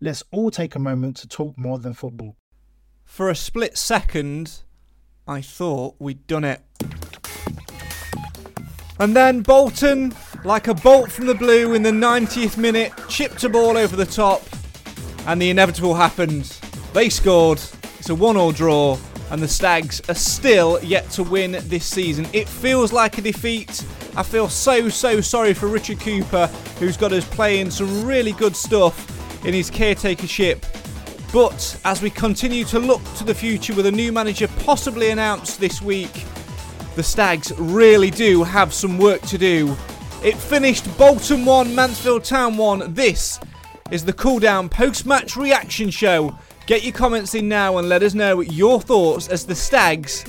Let's all take a moment to talk more than football. For a split second, I thought we'd done it. And then Bolton, like a bolt from the blue in the 90th minute, chipped a ball over the top, and the inevitable happened. They scored. It's a one-all draw, and the Stags are still yet to win this season. It feels like a defeat. I feel so so sorry for Richard Cooper, who's got us playing some really good stuff in his caretakership. But as we continue to look to the future with a new manager possibly announced this week, the Stags really do have some work to do. It finished Bolton 1, Mansfield Town 1. This is the cool down post match reaction show. Get your comments in now and let us know your thoughts as the Stags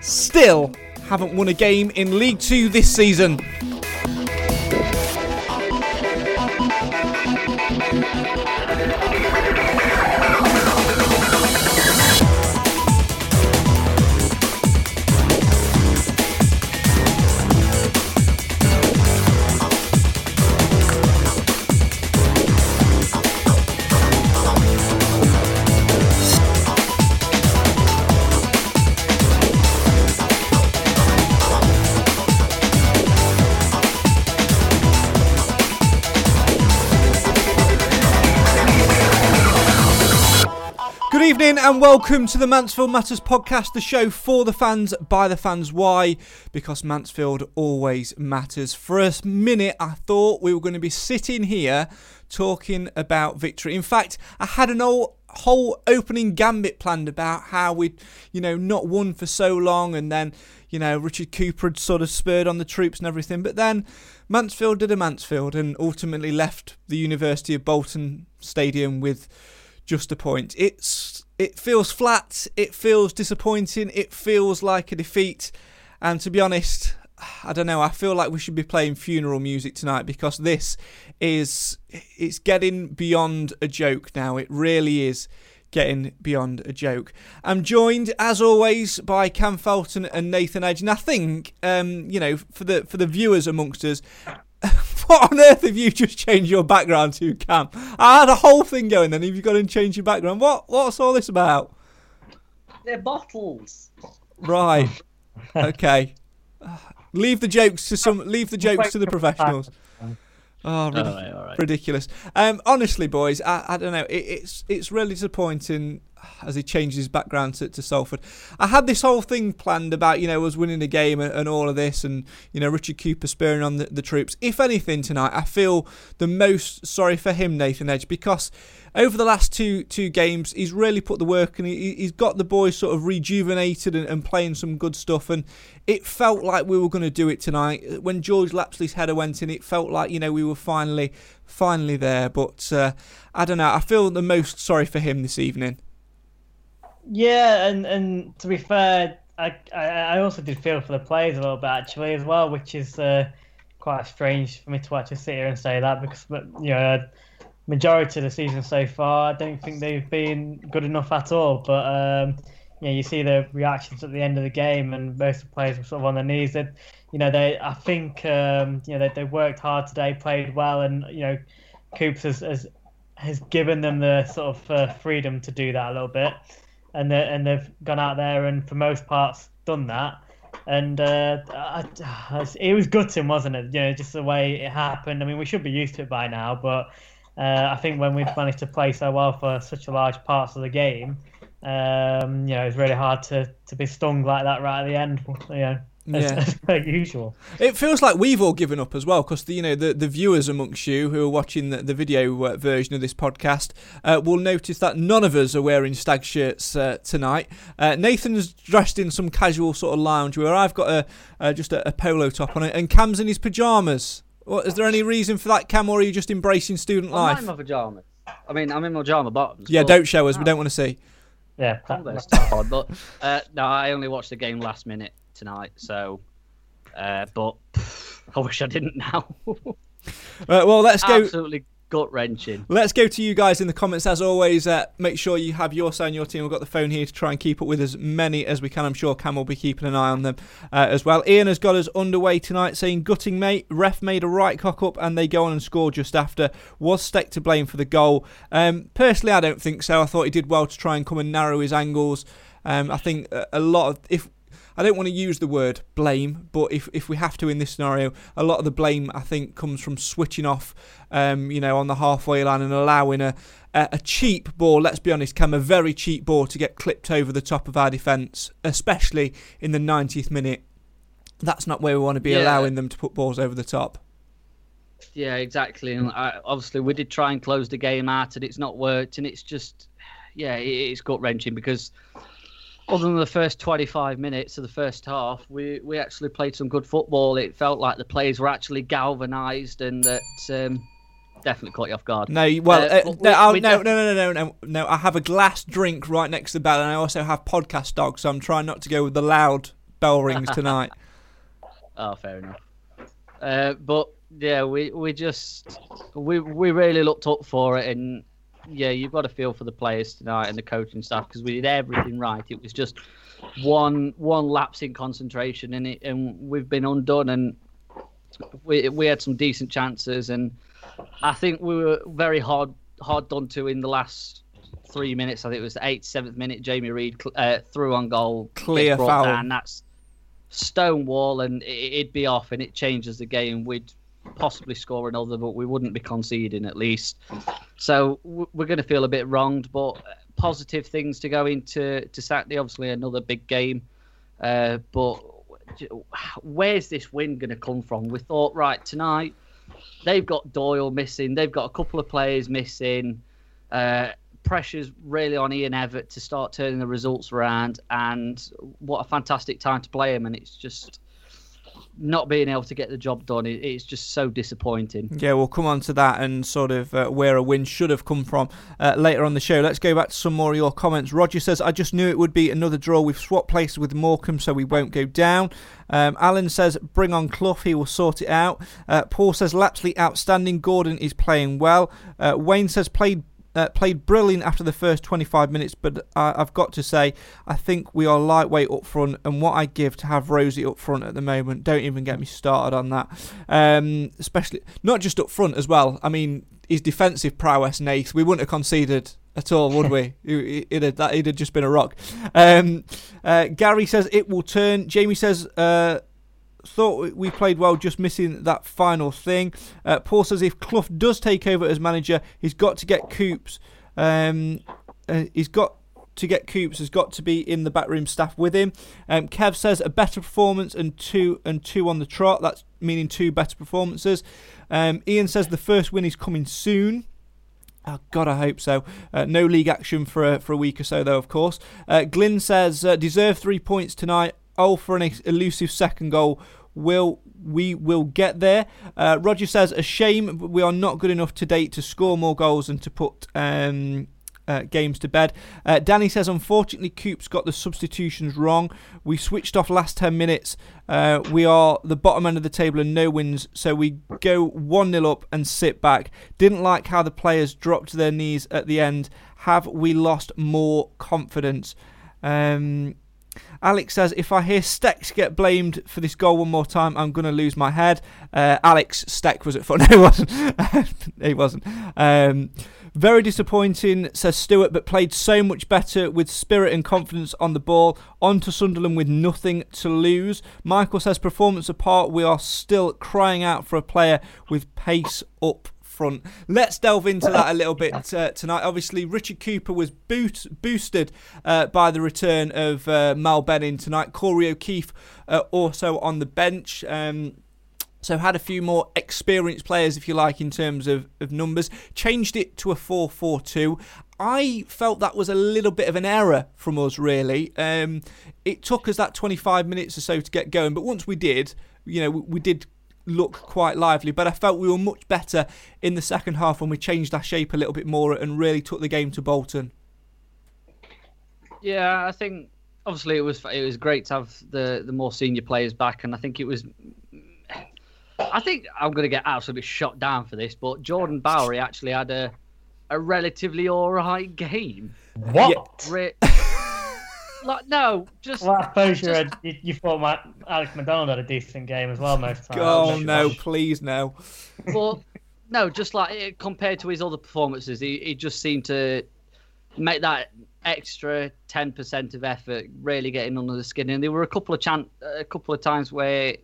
still haven't won a game in League 2 this season. And welcome to the Mansfield Matters podcast, the show for the fans, by the fans. Why? Because Mansfield always matters. For a minute, I thought we were going to be sitting here talking about victory. In fact, I had an old whole opening gambit planned about how we'd, you know, not won for so long and then, you know, Richard Cooper had sort of spurred on the troops and everything. But then Mansfield did a Mansfield and ultimately left the University of Bolton Stadium with just a point. It's it feels flat, it feels disappointing, it feels like a defeat. And to be honest, I don't know, I feel like we should be playing funeral music tonight because this is it's getting beyond a joke now. It really is getting beyond a joke. I'm joined as always by Cam Felton and Nathan Edge. And I think um, you know, for the for the viewers amongst us, what on earth have you just changed your background to, Cam? I had a whole thing going, then Have you've got to change your background. What? What's all this about? They're bottles. Right. Okay. Leave the jokes to some. Leave the jokes to the professionals. Oh, rid- All right, all right. ridiculous. Um, honestly, boys, I, I don't know. It, it's it's really disappointing as he changes his background to, to Salford. I had this whole thing planned about you know us winning a game and, and all of this, and you know Richard Cooper spurring on the, the troops. If anything tonight, I feel the most sorry for him, Nathan Edge, because over the last two two games, he's really put the work and he, he's got the boys sort of rejuvenated and, and playing some good stuff. And it felt like we were going to do it tonight. When George Lapslie's header went in, it felt like you know we were finally finally there. But uh, I don't know. I feel the most sorry for him this evening. Yeah, and and to be fair, I, I I also did feel for the players a little bit actually as well, which is uh, quite strange for me to actually sit here and say that because you know majority of the season so far, I don't think they've been good enough at all. But um, you know, you see the reactions at the end of the game, and most of the players were sort of on their knees. That you know, they I think um, you know they, they worked hard today, played well, and you know, Coops has has, has given them the sort of uh, freedom to do that a little bit. And they and they've gone out there and for most parts done that. And uh, I, it was gutting, wasn't it? You know, just the way it happened. I mean, we should be used to it by now, but uh, I think when we've managed to play so well for such a large parts of the game, um, you know, it's really hard to, to be stung like that right at the end. You know, Yeah. as per usual. It feels like we've all given up as well because the you know the, the viewers amongst you who are watching the, the video uh, version of this podcast uh, will notice that none of us are wearing stag shirts uh, tonight. Uh, Nathan's dressed in some casual sort of lounge where I've got a uh, just a, a polo top on it, and Cam's in his pajamas. What, is there any reason for that, Cam, or are you just embracing student life? I'm in my pajamas. I mean, I'm in my pajama bottoms. Yeah, but- don't show us. We don't want to see. Yeah, I'm that- gonna stop on, but uh, no, I only watched the game last minute tonight, so. Uh, but I wish I didn't now. Uh, well, let's go. Absolutely gut wrenching. Let's go to you guys in the comments as always. Uh, make sure you have your say on your team. We've got the phone here to try and keep up with as many as we can. I'm sure Cam will be keeping an eye on them uh, as well. Ian has got us underway tonight saying gutting mate. Ref made a right cock up and they go on and score just after. Was Stech to blame for the goal? Um, personally, I don't think so. I thought he did well to try and come and narrow his angles. Um, I think a, a lot of if I don't want to use the word blame, but if, if we have to in this scenario, a lot of the blame I think comes from switching off, um, you know, on the halfway line and allowing a, a cheap ball. Let's be honest, Cam, a very cheap ball to get clipped over the top of our defence, especially in the 90th minute. That's not where we want to be Yeah. allowing them to put balls over the top. Yeah, exactly. And I, obviously, we did try and close the game out, and it's not worked. And it's just, yeah, it, it's gut wrenching because other than the first 25 minutes of the first half, we, we actually played some good football. It felt like the players were actually galvanised, and that um, definitely caught you off guard. No, well, Uh, uh, but no, we- no, def- no, no, no, no, no, no. I have a glass drink right next to the bell, and I also have podcast dog, so I'm trying not to go with the loud bell rings tonight. Oh, fair enough. Uh, but yeah, we we just we we really looked up for it, and yeah, you've got to feel for the players tonight and the coaching staff because we did everything right. It was just one one lapse in concentration, and it and we've been undone, and we we had some decent chances, and I think we were very hard hard done to in the last. Three minutes, I think it was the eighth, seventh minute. Jamie Reid uh, threw on goal, Clear foul. down. That's stonewall and it'd be off and it changes the game. We'd possibly score another, but we wouldn't be conceding at least. So we're going to feel a bit wronged, but positive things to go into to Saturday. Obviously, another big game. Uh, but where's this win going to come from? We thought, right, tonight they've got Doyle missing, they've got a couple of players missing. Uh, pressure's really on Ian Evatt to start turning the results around, and what a fantastic time to play him. And it's just not being able to get the job done. It, it's just so disappointing. Yeah, we'll come on to that and sort of uh, where a win should have come from uh, later on the show. Let's go back to some more of your comments. Roger says, I just knew it would be another draw. We've swapped places with Morecambe, so we won't go down. Um, Alan says, bring on Clough, he will sort it out. Uh, Paul says, Lapslie outstanding. Gordon is playing well. Uh, Wayne says, played uh, played brilliant after the first 25 minutes, but uh, I've got to say, I think we are lightweight up front, and what I give to have Rosie up front at the moment, don't even get me started on that. Um, especially, not just up front as well. I mean, his defensive prowess, Nate, we wouldn't have conceded at all, would we? It- It'd have, that, it'd have just been a rock. Um, uh, Gary says it will turn. Jamie says, uh, thought we played well, just missing that final thing. Uh, Paul says if Clough does take over as manager, he's got to get Coops. Um, uh, he's got to get Coops. Has got to be in the backroom staff with him. Um, Kev says a better performance and two and two on the trot. That's meaning two better performances. Um, Ian says the first win is coming soon. Oh God, I hope so. Uh, no league action for a, for a week or so, though. Of course. Uh, Glyn says uh, deserve three points tonight. Oh, for an elusive second goal. Will we will get there? Uh, Roger says a shame we are not good enough to date to score more goals and to put um, uh, games to bed. Uh, Danny says unfortunately Coops got the substitutions wrong. We switched off last ten minutes. Uh, we are the bottom end of the table and no wins, so we go one 0 up and sit back. Didn't like how the players dropped their knees at the end. Have we lost more confidence? Um, Alex says, if I hear Stex get blamed for this goal one more time, I'm going to lose my head. Uh, Alex Stech was at fault. No, he wasn't. he wasn't. Um, Very disappointing, says Stewart, but played so much better with spirit and confidence on the ball. On to Sunderland with nothing to lose. Michael says, performance apart, we are still crying out for a player with pace up front. Let's delve into that a little bit uh, tonight. Obviously, Richard Cooper was boot, boosted uh, by the return of uh, Mal Benning tonight. Corey O'Keeffe uh, also on the bench. Um, so had a few more experienced players, if you like, in terms of, of numbers. Changed it to a 4-4-2. I felt that was a little bit of an error from us, really. Um, it took us that 25 minutes or so to get going, but once we did, you know, we, we did look quite lively. But I felt we were much better in the second half when we changed our shape a little bit more and really took the game to Bolton. Yeah, I think obviously it was it was great to have the the more senior players back, and I think it was. I think I'm going to get absolutely shot down for this, but Jordan Bowery actually had a a relatively all right game. What? Yeah, re- like no, just. Well, I suppose just, you, had, you, you thought my, Alex MacDonald had a decent game as well most times. Oh no, please no. But no, just like eh, compared to his other performances, he, he just seemed to make that extra ten percent of effort, really getting under the skin. And there were a couple of chan- a couple of times where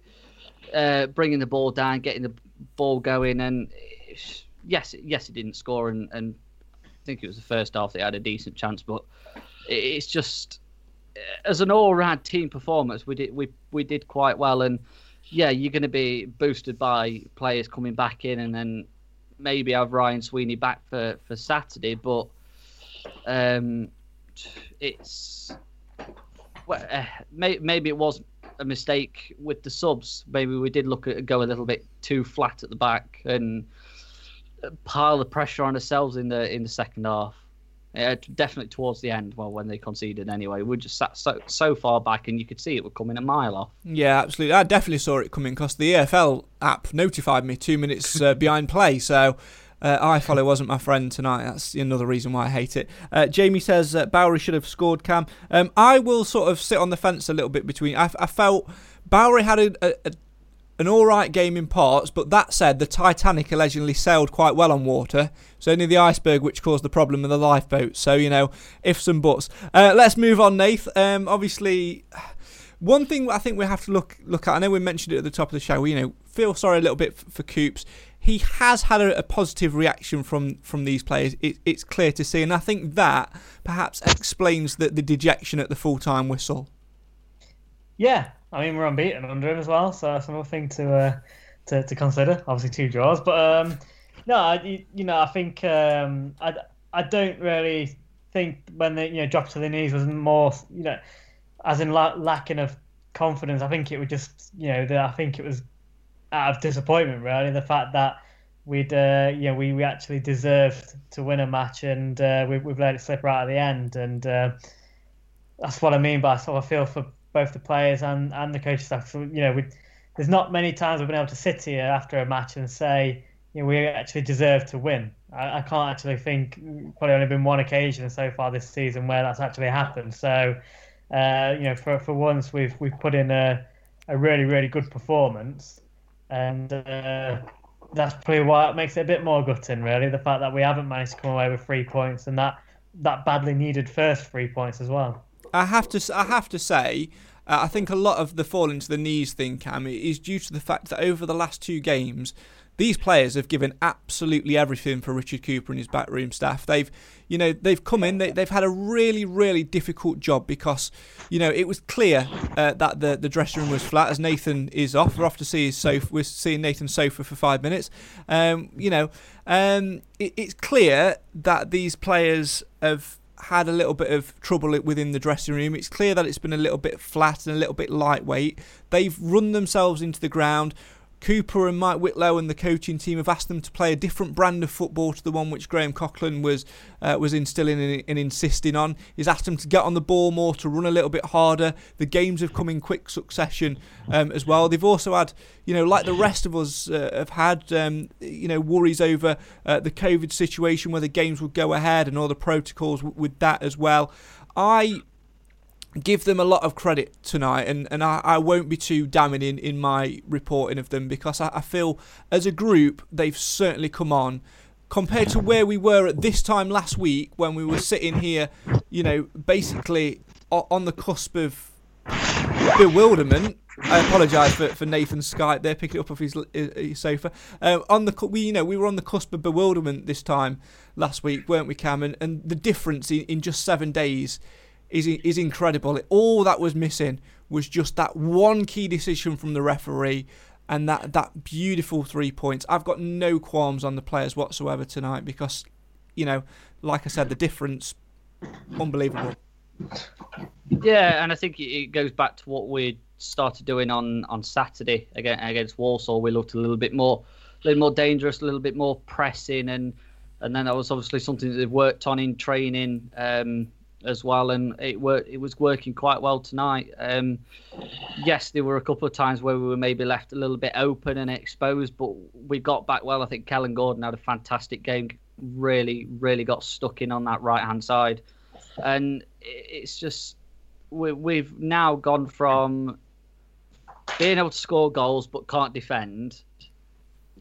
uh, bringing the ball down, getting the ball going, and yes, yes, he didn't score, and, and I think it was the first half they had a decent chance, but it's just as an all-round team performance, we did we we did quite well, and yeah, you're going to be boosted by players coming back in, and then maybe have Ryan Sweeney back for for Saturday, but um, it's well, uh, may, maybe it was a mistake with the subs. Maybe we did look at go a little bit too flat at the back and pile the pressure on ourselves in the in the second half. Uh, definitely towards the end, well, when they conceded anyway, we just sat so so far back, and you could see it was coming a mile off. Yeah, absolutely. I definitely saw it coming because the EFL app notified me two minutes uh, behind play. So uh, iFollow wasn't my friend tonight. That's another reason why I hate it. Uh, Jamie says uh, Bowery should have scored. Cam, um, I will sort of sit on the fence a little bit between. I, I felt Bowery had a, a, a an all right game in parts, but that said, the Titanic allegedly sailed quite well on water. It's only the iceberg which caused the problem in the lifeboat. So you know, ifs and buts. Uh, let's move on, Nath. Um, obviously, one thing I think we have to look look at. I know we mentioned it at the top of the show. You know, feel sorry a little bit for, for Coops. He has had a, a, positive reaction from from these players. It, it's clear to see, and I think that perhaps explains the, the dejection at the full time whistle. Yeah, I mean, we're unbeaten under him as well, so that's another thing to uh, to, to consider. Obviously, two draws, but um, no, I, you know, I think um, I, I don't really think when they you know dropped to the knees was more you know as in la- lacking of confidence. I think it was just you know the, I think it was out of disappointment really the fact that we'd uh, you know we, we actually deserved to win a match and uh, we, we've let it slip right at the end and uh, that's what I mean by sort of feel for both the players and, and the coaching staff. So, you know, we, there's not many times we've been able to sit here after a match and say, you know, we actually deserve to win. I, I can't actually think, probably only been one occasion so far this season where that's actually happened. So, uh, you know, for, for once we've we've put in a, a really, really good performance. And uh, that's probably why it makes it a bit more gutting, really. The fact that we haven't managed to come away with three points and that, that badly needed first three points as well. I have to I have to say uh, I think a lot of the falling to the knees thing, Cam, is due to the fact that over the last two games, these players have given absolutely everything for Richard Cooper and his backroom staff. They've, you know, they've come in. They, have had a really, really difficult job because, you know, it was clear uh, that the the dressing room was flat. As Nathan is off, we're off to see his sofa. We're seeing Nathan's sofa for five minutes. Um, you know, um, it, it's clear that these players have had a little bit of trouble within the dressing room. It's clear that it's been a little bit flat and a little bit lightweight. They've run themselves into the ground. Cooper and Mike Whitlow and the coaching team have asked them to play a different brand of football to the one which Graham Coughlan was uh, was instilling and, and, insisting on. He's asked them to get on the ball more, to run a little bit harder. The games have come in quick succession um, as well. They've also had, you know, like the rest of us uh, have had, um, you know, worries over uh, the COVID situation, whether games would go ahead and all the protocols w- with that as well. I give them a lot of credit tonight, and, and I, I won't be too damning in, in my reporting of them because I, I feel as a group they've certainly come on compared to where we were at this time last week when we were sitting here, you know, basically on the cusp of bewilderment. I apologise for, for Nathan's Skype. They're picking it up off his, his sofa. Um, on the we you know we were on the cusp of bewilderment this time last week, weren't we, Cam? And, and the difference in, in just seven days is is incredible. All that was missing was just that one key decision from the referee and that that beautiful three points. I've got no qualms on the players whatsoever tonight because, you know, like I said, the difference, unbelievable. Yeah, and I think it goes back to what we started doing on on Saturday against against Walsall. We looked a little bit more, a little more dangerous, a little bit more pressing, and and then that was obviously something that they've worked on in training. Um, as well, and it. It was working quite well tonight. Um, yes, there were a couple of times where we were maybe left a little bit open and exposed, but we got back well. I think Kellan Gordon had a fantastic game. Really, really got stuck in on that right hand side, and it's just we, we've now gone from being able to score goals but can't defend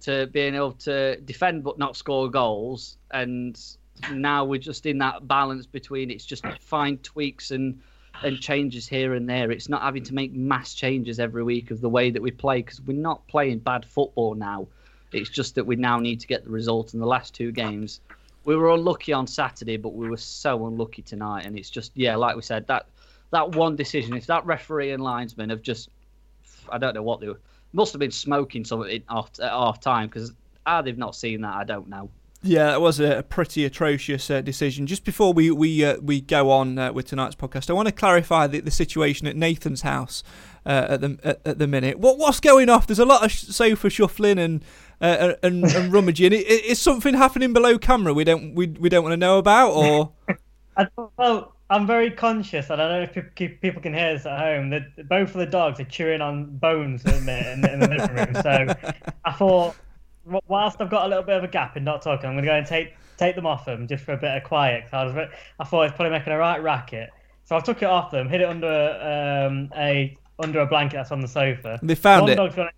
to being able to defend but not score goals and now we're just in that balance between it's just fine tweaks and and changes here and there. It's not having to make mass changes every week of the way that we play because we're not playing bad football now. It's just that we now need to get the result in the last two games. We were unlucky on Saturday, but we were so unlucky tonight. And it's just yeah, like we said, that that one decision. If that referee and linesman have just, I don't know what they were, must have been smoking something at half time because how ah, they've not seen that, I don't know. Yeah, that was a pretty atrocious uh, decision. Just before we we uh, we go on uh, with tonight's podcast, I want to clarify the, the situation at Nathan's house uh, at the at, at, the minute. What what's going off? There's a lot of sofa shuffling and uh, and, and rummaging. Is something happening below camera we don't we we don't want to know about or? well, I'm very conscious, and I don't know if people can hear this at home. That both of the dogs are chewing on bones in the, in the, in the living room. So I thought whilst I've got a little bit of a gap in not talking, I'm going to go and take take them off them just for a bit of quiet. Cause I was, I thought I was probably making a right racket, so I took it off them, hid it under um, a under a blanket that's on the sofa. They found one it. Dog's gone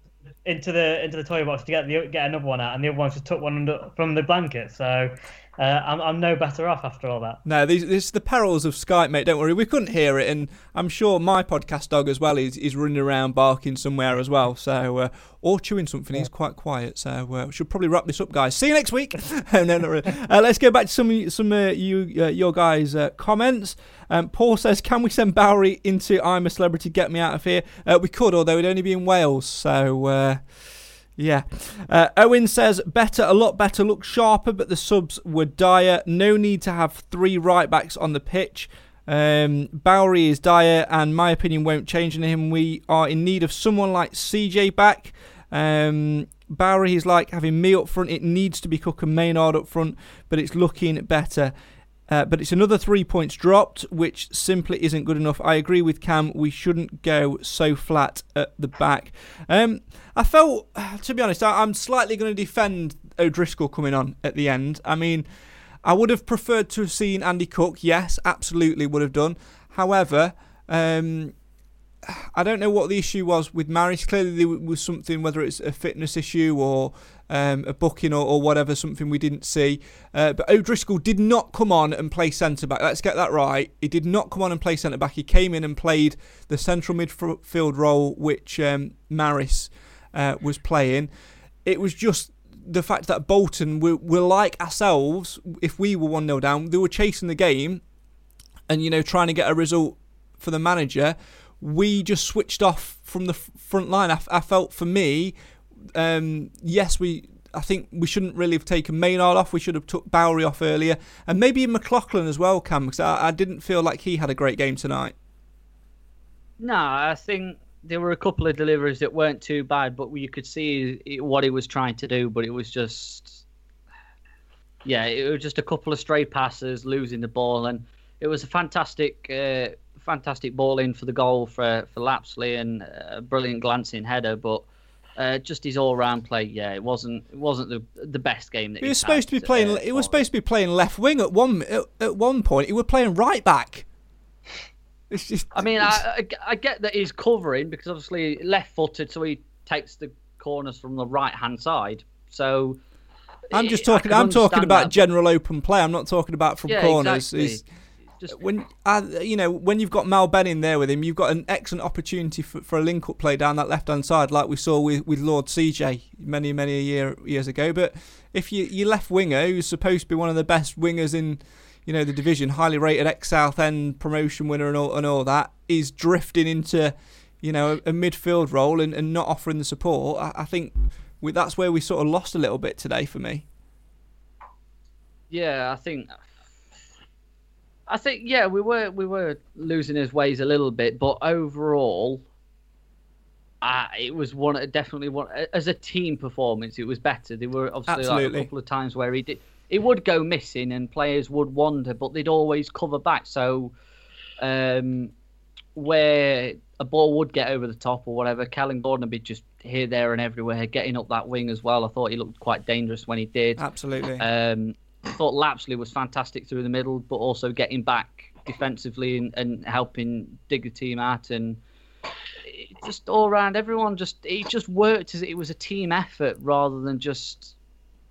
into the into the toy box to get the get another one out, and the other one just took one under, from the blanket. So uh, I'm, I'm no better off after all that. No, these, this is the perils of Skype, mate. Don't worry, we couldn't hear it, and I'm sure my podcast dog as well is, is running around barking somewhere as well. So, uh, or chewing something. He's quite quiet. So, uh, we should probably wrap this up, guys. See you next week. no, not really. uh, let's go back to some some uh, you uh, your guys' uh, comments. Um, Paul says, "Can we send Bowery into I'm a Celebrity? Get me out of here." we could, although it'd only be in Wales. So. Yeah. Uh, Owen says, better, a lot better, look sharper, but the subs were dire. No need to have three right backs on the pitch. Um, Bowery is dire, and my opinion won't change on him. We are in need of someone like CJ back. Um, Bowery is like having me up front. It needs to be Cook and Maynard up front, but it's looking better. Uh, but it's another three points dropped, which simply isn't good enough. I agree with Cam. We shouldn't go so flat at the back. Um, I felt, to be honest, I, am slightly going to defend O'Driscoll coming on at the end. I mean, I would have preferred to have seen Andy Cook. Yes, absolutely would have done. However, um, I don't know what the issue was with Maris. Clearly, there was something, whether it's a fitness issue or um, a booking or, or, whatever, something we didn't see. Uh, but O'Driscoll did not come on and play centre back. Let's get that right. He did not come on and play centre back. He came in and played the central midfield role which um, Maris uh, was playing. It was just the fact that Bolton were, were like ourselves. If we were one 0 down, they were chasing the game, and you know trying to get a result for the manager we just switched off from the front line. I, I felt for me, um, yes, we. I think we shouldn't really have taken Maynard off. We should have took Bowery off earlier, and maybe McLaughlin as well, Cam, because I, I didn't feel like he had a great game tonight. No, I think there were a couple of deliveries that weren't too bad, but you could see what he was trying to do. But it was just, yeah, it was just a couple of stray passes, losing the ball, and it was a fantastic uh, fantastic ball in for the goal for for Lapslie and a brilliant glancing header, but. Uh, just his all-round play, yeah, it wasn't it wasn't the the best game that he was supposed to be playing. Uh, he was supposed to be playing left wing at one at, at one point. He was playing right back. It's just. I mean, I, I, I get that he's covering because obviously left-footed, so he takes the corners from the right-hand side. So I'm just talking. I'm talking about that. general open play. I'm not talking about from Yeah, corners. exactly. Just when uh, you know when you've got Mal Benning there with him, you've got an excellent opportunity for, for a link-up play down that left-hand side, like we saw with, with Lord CJ many many a year years ago. But if you you left winger, who's supposed to be one of the best wingers in you know the division, highly rated ex Southend promotion winner and all and all that, is drifting into you know a, a midfield role and, and not offering the support. I, I think we, that's where we sort of lost a little bit today for me. Yeah, I think. I think yeah, we were we were losing his ways a little bit, but overall, uh, it was one definitely one as a team performance. It was better. There were obviously like a couple of times where he did it would go missing and players would wander, but they'd always cover back. So, um, where a ball would get over the top or whatever, Kellan Gordon would be just here, there, and everywhere, getting up that wing as well. I thought he looked quite dangerous when he did. Absolutely. Um, thought Lapslie was fantastic through the middle, but also getting back defensively and, and helping dig the team out. And just all round, everyone just it just worked as it was a team effort rather than just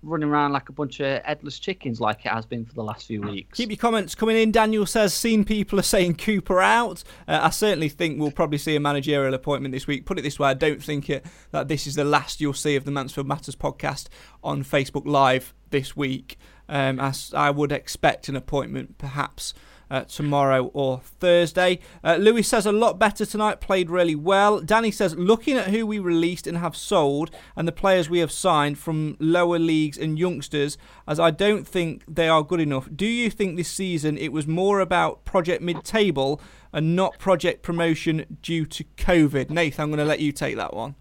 running around like a bunch of headless chickens like it has been for the last few weeks. Keep your comments coming in. Daniel says, seen people are saying Cooper out. Uh, I certainly think we'll probably see a managerial appointment this week. Put it this way, I don't think it, that this is the last you'll see of the Mansfield Matters podcast on Facebook Live this week. Um, as I would expect an appointment perhaps uh, tomorrow or Thursday. Uh, Louis says a lot better tonight, played really well. Danny says looking at who we released and have sold and the players we have signed from lower leagues and youngsters, as I don't think they are good enough. Do you think this season it was more about project mid-table and not project promotion due to COVID? Nathan, I'm going to let you take that one.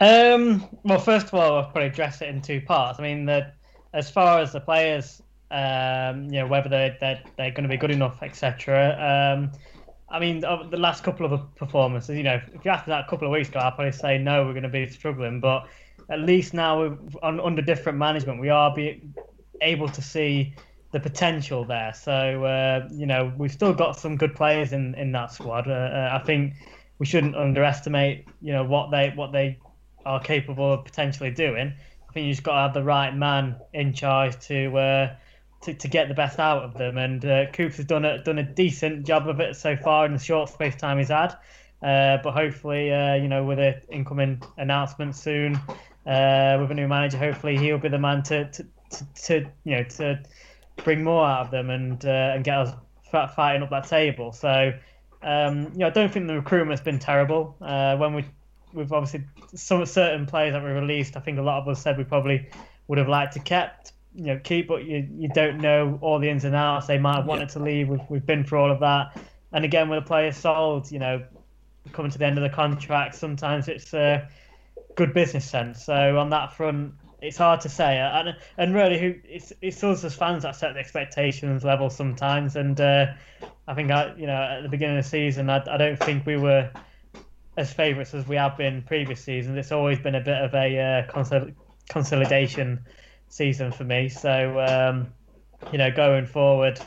Um, well, first of all, I'll probably address it in two parts. I mean, the, as far as the players, um, you know, whether they're, they're, they're going to be good enough, etc. Um, I mean, the last couple of performances, you know, if you asked that a couple of weeks ago, I'd probably say no, we're going to be struggling. But at least now, on, under different management, we are be able to see the potential there. So, uh, you know, we've still got some good players in, in that squad. Uh, uh, I think we shouldn't underestimate, you know, what they what they are capable of potentially doing. I think you just got to have the right man in charge to uh, to, to get the best out of them. And uh, Coops has done a done a decent job of it so far in the short space time he's had. Uh, but hopefully, uh, you know, with an incoming announcement soon, uh, with a new manager, hopefully he'll be the man to to, to, to you know to bring more out of them and uh, and get us fighting up that table. So. Um, you know, I don't think the recruitment has been terrible. Uh, when we we've obviously some certain players that we released. I think a lot of us said we probably would have liked to kept, you know, keep, but you you don't know all the ins and outs. They might have wanted to leave. We've we've been through all of that. And again, with a player sold, you know, coming to the end of the contract, sometimes it's uh, good business sense. So on that front, it's hard to say. And and really, who it's it's us as fans that set the expectations level sometimes. And uh, I think I, you know, at the beginning of the season, I, I don't think we were as favourites as we have been previous seasons. It's always been a bit of a uh, consol- consolidation season for me. So, um, you know, going forward,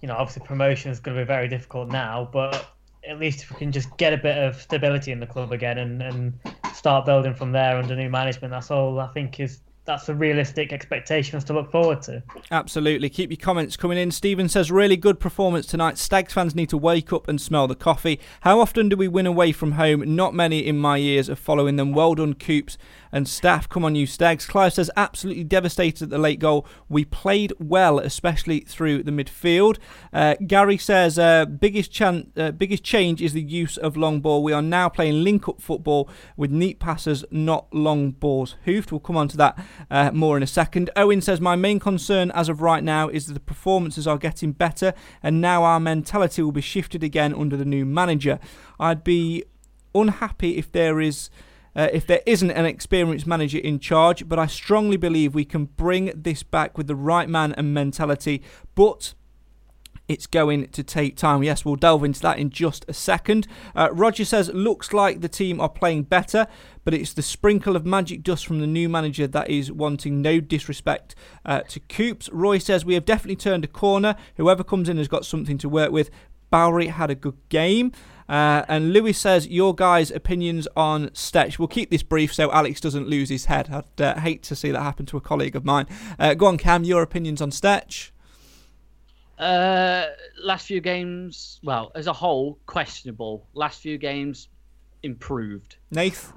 you know, obviously promotion is going to be very difficult now, but at least if we can just get a bit of stability in the club again and, and start building from there under new management, that's all I think is that's the realistic expectations to look forward to. Absolutely. Keep your comments coming in. Stephen says, really good performance tonight. Stags fans need to wake up and smell the coffee. How often do we win away from home? Not many in my years of following them. Well done, Coops and staff. Come on, you Stags. Clive says, absolutely devastated at the late goal. We played well, especially through the midfield. Uh, Gary says, uh, biggest, chan- uh, biggest change is the use of long ball. We are now playing link up football with neat passes, not long balls. Hoofed. We'll come on to that uh, more in a second. Owen says, My main concern as of right now is that the performances are getting better and now our mentality will be shifted again under the new manager. I'd be unhappy if there is. Uh, if there isn't an experienced manager in charge, but I strongly believe we can bring this back with the right man and mentality. But it's going to take time. Yes, we'll delve into that in just a second. Uh, Roger says, looks like the team are playing better, but it's the sprinkle of magic dust from the new manager that is wanting no disrespect uh, to Coops. Roy says, we have definitely turned a corner. Whoever comes in has got something to work with. Bowery had a good game. Uh, and Lewis says, Your guys' opinions on Stetch. We'll keep this brief so Alex doesn't lose his head. I'd uh, hate to see that happen to a colleague of mine. Uh, go on, Cam, your opinions on Stetch. Uh, last few games, well, as a whole, questionable. Last few games, improved. Nath?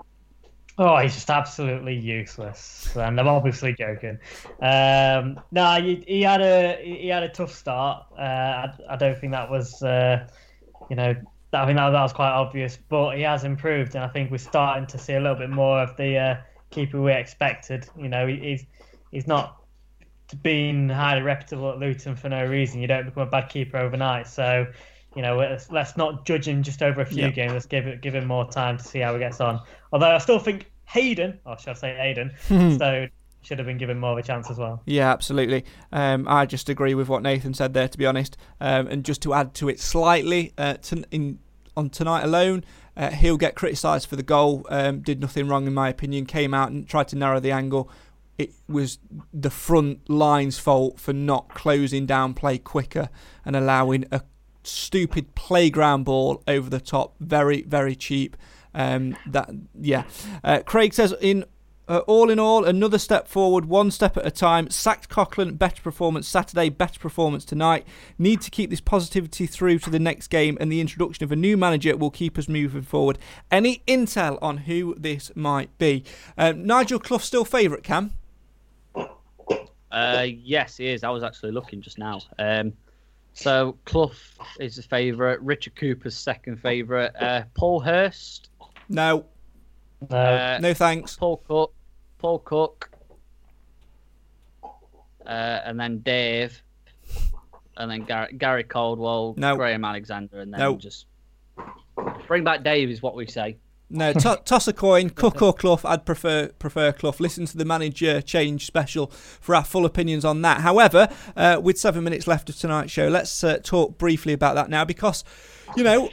Oh, he's just absolutely useless, and I'm obviously joking. Um, no, he, he, had a he had a tough start. Uh, I, I, don't think that was, uh, you know, I think that, that, was quite obvious. But he has improved, and I think we're starting to see a little bit more of the uh, keeper we expected. You know, he, he's he's not being highly reputable at Luton for no reason. You don't become a bad keeper overnight. So, you know, let's, let's not judge him just over a few games. Let's give it give him more time to see how he gets on. Although I still think Hayden, or should I say Hayden, Stone should have been given more of a chance as well. Yeah, absolutely. Um, I just agree with what Nathan said there, to be honest. Um, and just to add to it slightly, uh, to, in, on tonight alone, uh, he'll get criticised for the goal. Um, did nothing wrong, in my opinion. Came out and tried to narrow the angle it was the front line's fault for not closing down play quicker and allowing a stupid playground ball over the top. Very, very cheap. Um, that yeah. Uh, Craig says in uh, all in all, another step forward, one step at a time. Sacked Coughlan, better performance Saturday, better performance tonight. Need to keep this positivity through to the next game, and the introduction of a new manager will keep us moving forward. Any intel on who this might be? Um, Nigel Clough still favourite, Cam? Uh, yes, he is. I was actually looking just now. Um, so Clough is the favourite. Richard Cooper's second favourite. Uh, Paul Hurst. No. No. Uh, no thanks. Paul Cook. Paul Cook. Uh, and then Dave. And then Gary, Gary Caldwell. No. Graham Alexander. And then no. just bring back Dave is what we say. No, to- toss a coin, Cook or Clough. I'd prefer prefer Clough. Listen to the manager change special for our full opinions on that. However, uh, with seven minutes left of tonight's show, let's uh, talk briefly about that now because, you know,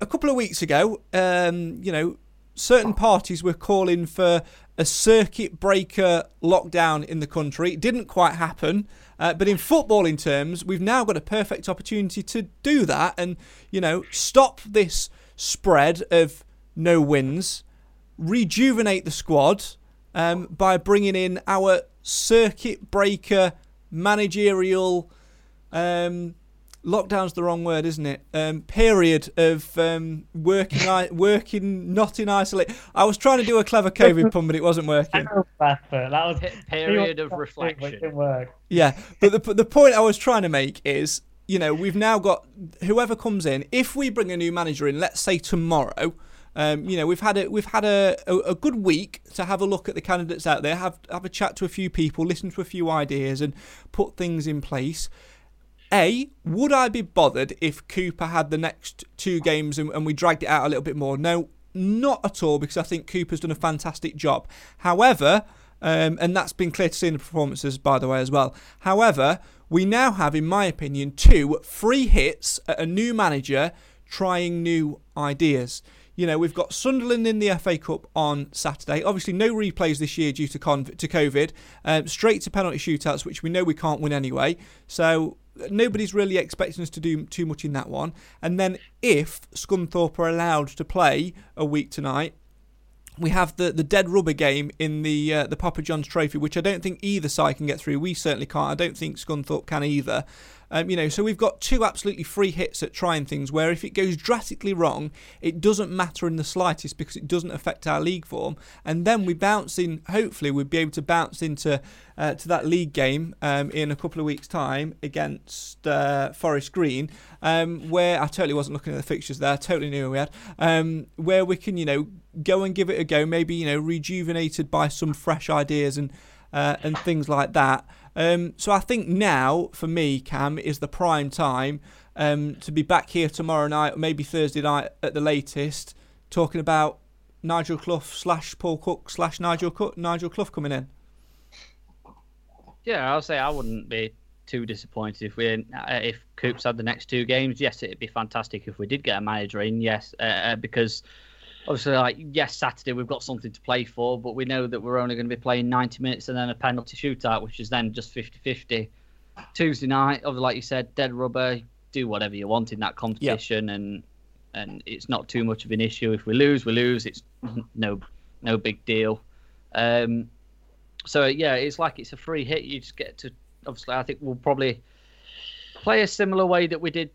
a couple of weeks ago, um, you know, certain parties were calling for a circuit breaker lockdown in the country. It didn't quite happen. Uh, but in footballing terms, we've now got a perfect opportunity to do that and, you know, stop this spread of no wins, rejuvenate the squad um, by bringing in our circuit breaker managerial. Um, lockdown's the wrong word, isn't it? Um, period of um, working, working not in isolation. I was trying to do a clever COVID pun, but it wasn't working. That was period of reflection. Yeah, but the the point I was trying to make is, you know, we've now got whoever comes in. If we bring a new manager in, let's say tomorrow um, you know, we've had a we've had a, a, a, good week to have a look at the candidates out there, have have a chat to a few people, listen to a few ideas, and put things in place. A, would I be bothered if Cooper had the next two games and, and we dragged it out a little bit more? No, not at all, because I think Cooper's done a fantastic job. However, um, and that's been clear to see in the performances, by the way, as well. However, we now have, in my opinion, two free hits at a new manager trying new ideas. You know, we've got Sunderland in the FA Cup on Saturday. Obviously, no replays this year due to, con- to COVID. Um, straight to penalty shootouts, which we know we can't win anyway. So nobody's really expecting us to do too much in that one. And then if Scunthorpe are allowed to play a week tonight, we have the, the dead rubber game in the uh, the Papa John's Trophy, which I don't think either side can get through. We certainly can't. I don't think Scunthorpe can either. Um, you know, so we've got two absolutely free hits at trying things where if it goes drastically wrong, it doesn't matter in the slightest because it doesn't affect our league form. And then we bounce in, hopefully, we'd be able to bounce into uh, to that league game um, in a couple of weeks' time against uh, Forest Green, um, where I totally wasn't looking at the fixtures there, I totally knew we had, um, where we can, you know, go and give it a go, maybe, you know, rejuvenated by some fresh ideas and uh, and things like that. Um, so I think now, for me, Cam, is the prime time um, to be back here tomorrow night, or maybe Thursday night at the latest, talking about Nigel Clough slash Paul Cook slash Nigel Cook, Nigel Clough coming in. Yeah, I'll say I wouldn't be too disappointed if we uh, if Coops had the next two games. Yes, it'd be fantastic if we did get a manager in. Yes, uh, uh because obviously, like yes, Saturday we've got something to play for, but we know that we're only going to be playing 90 minutes and then a penalty shootout, which is then just 50-50. Tuesday night, obviously, like you said, dead rubber. do whatever you want in that competition, yep. and and it's not too much of an issue. If we lose, we lose. It's no no big deal. Um, so yeah, it's like it's a free hit. You just get to obviously. I think we'll probably play a similar way that we did